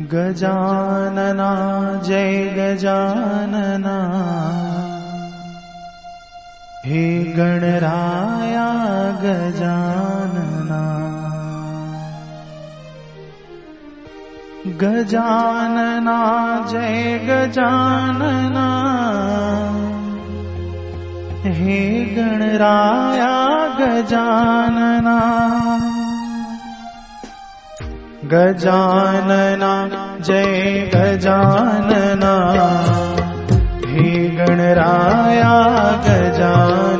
गजानना जय गजानना। हे गणराया गजानना। गजानना जय गजानना। हे गणराया गजानना गजानना जय गजानना। हे गणराया गजानना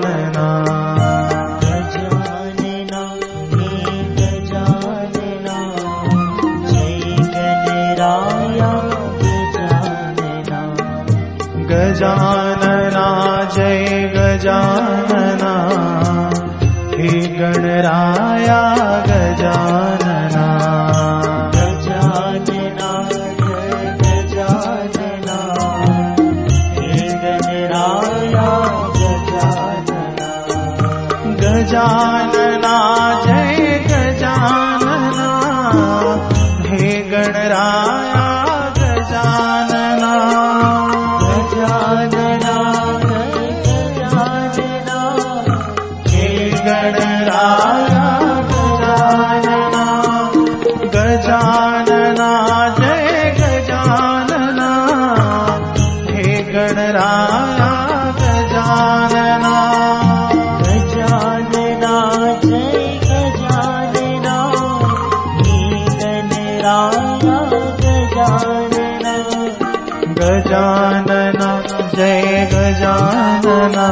गजानना जय गजानना।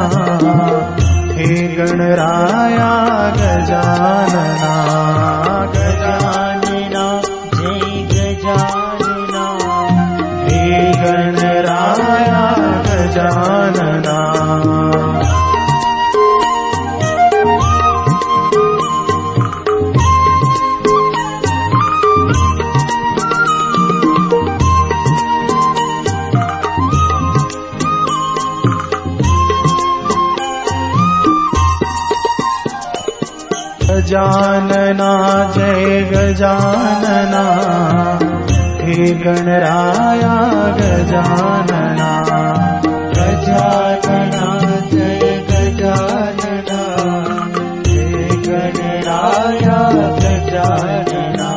गणराया गजानना गजानना जय गजानना। हे गणराया गजानना। गजानना जय गजानना। हे गणराया गजानना।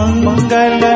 मङ्गलमूर्ति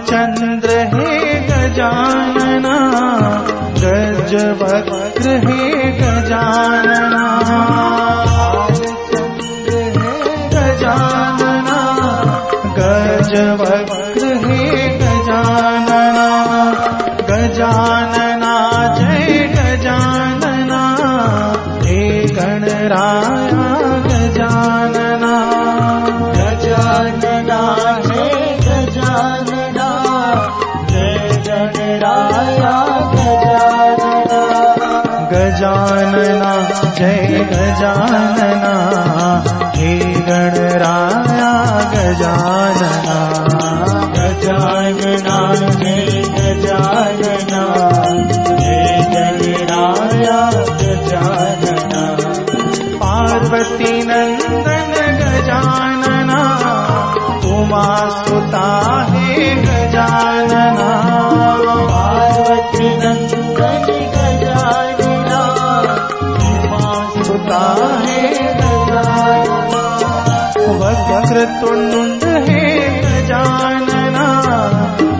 भालचन्द्र हे गजानना गजवक्र हे गजानना। गजवक्र हे गजानना गजानना गजानना हे गणराया गजानना गजानना जय गजानना जय गणराया गजानना पार्वती नन्दन गजानना उमा वक्रतुण्ड हे गजानना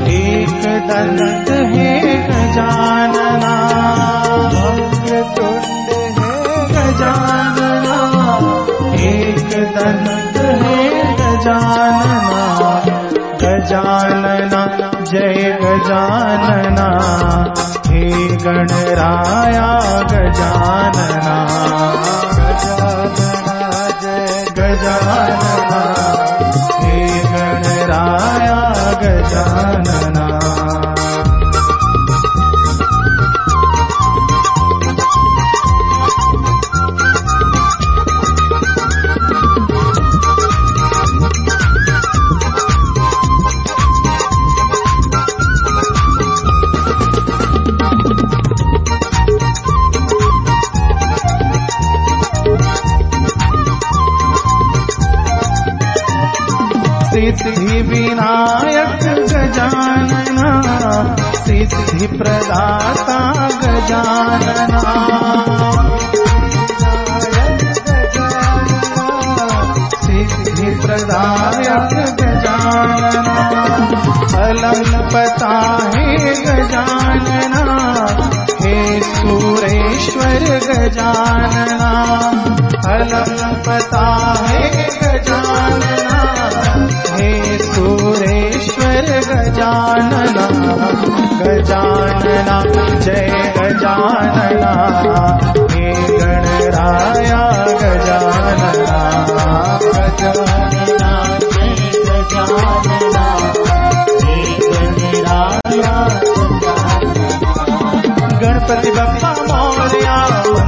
एक दंत हे गजानना वक्रतुण्ड हे गजानना एक दंत हे गजानना गजानना, जय गजानना। हे गणराया गजानना। गजानना, जय गजानना। गजानना सिद्धि विनायक गजानना सिद्धि प्रदाता गजानना। सिद्धि प्रदायक गजानना अलम पता हे गजानना सुरेश्वर गजानना अलम पता है गजानना। हे सुरेश्वर गजानना गजानना, जय गजानना। हे गणराया गजानना गजानना, जय गजानना। हे Ganaraya Ganapati Pati Bappa Moria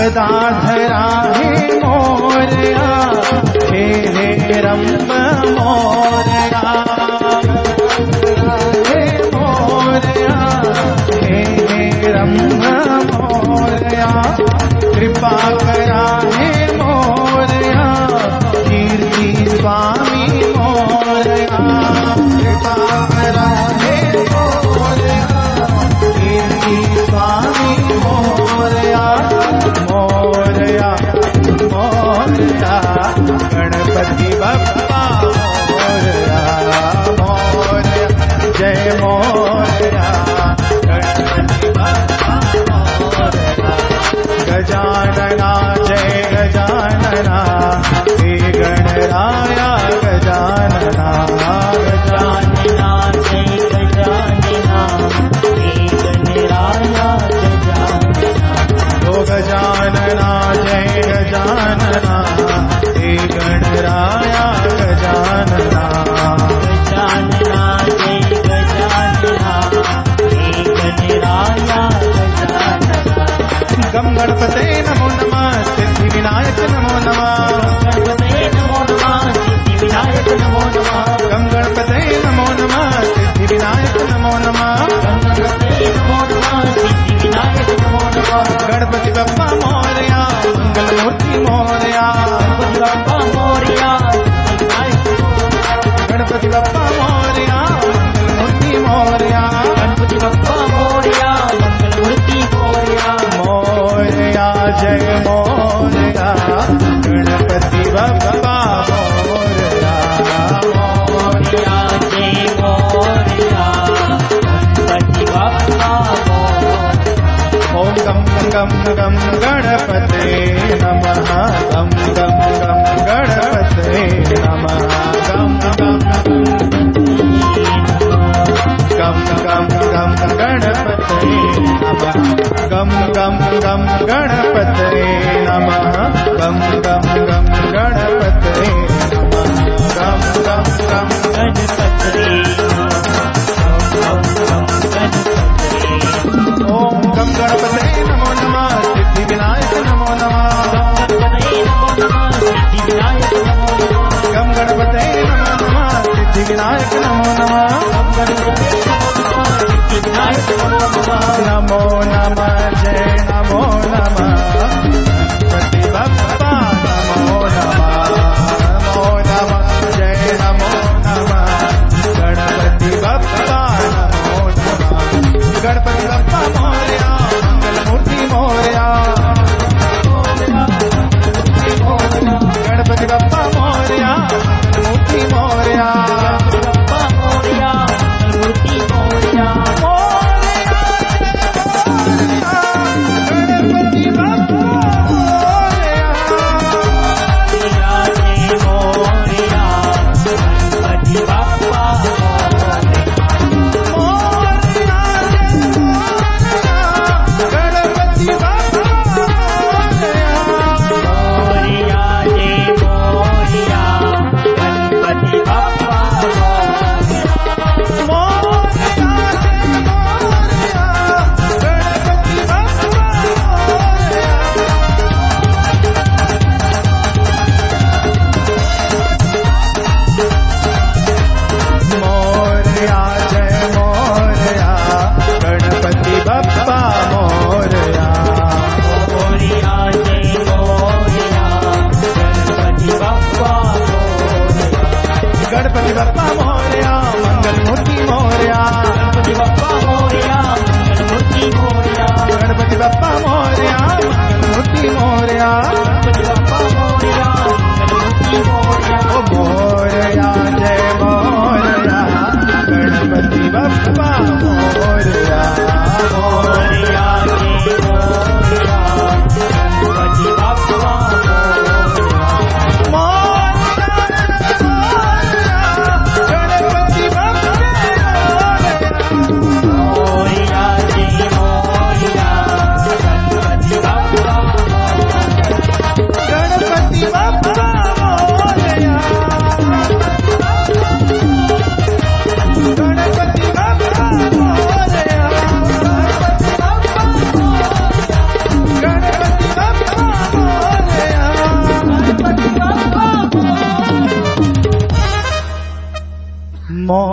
Gadadhara हे मोरया खेले रंब मोरया। हे मोरया खेले रंब मोरया। कृपा करा Namah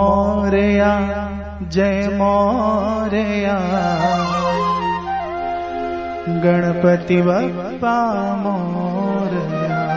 मोरया जय मोरया। गणपति बप्पा मोरया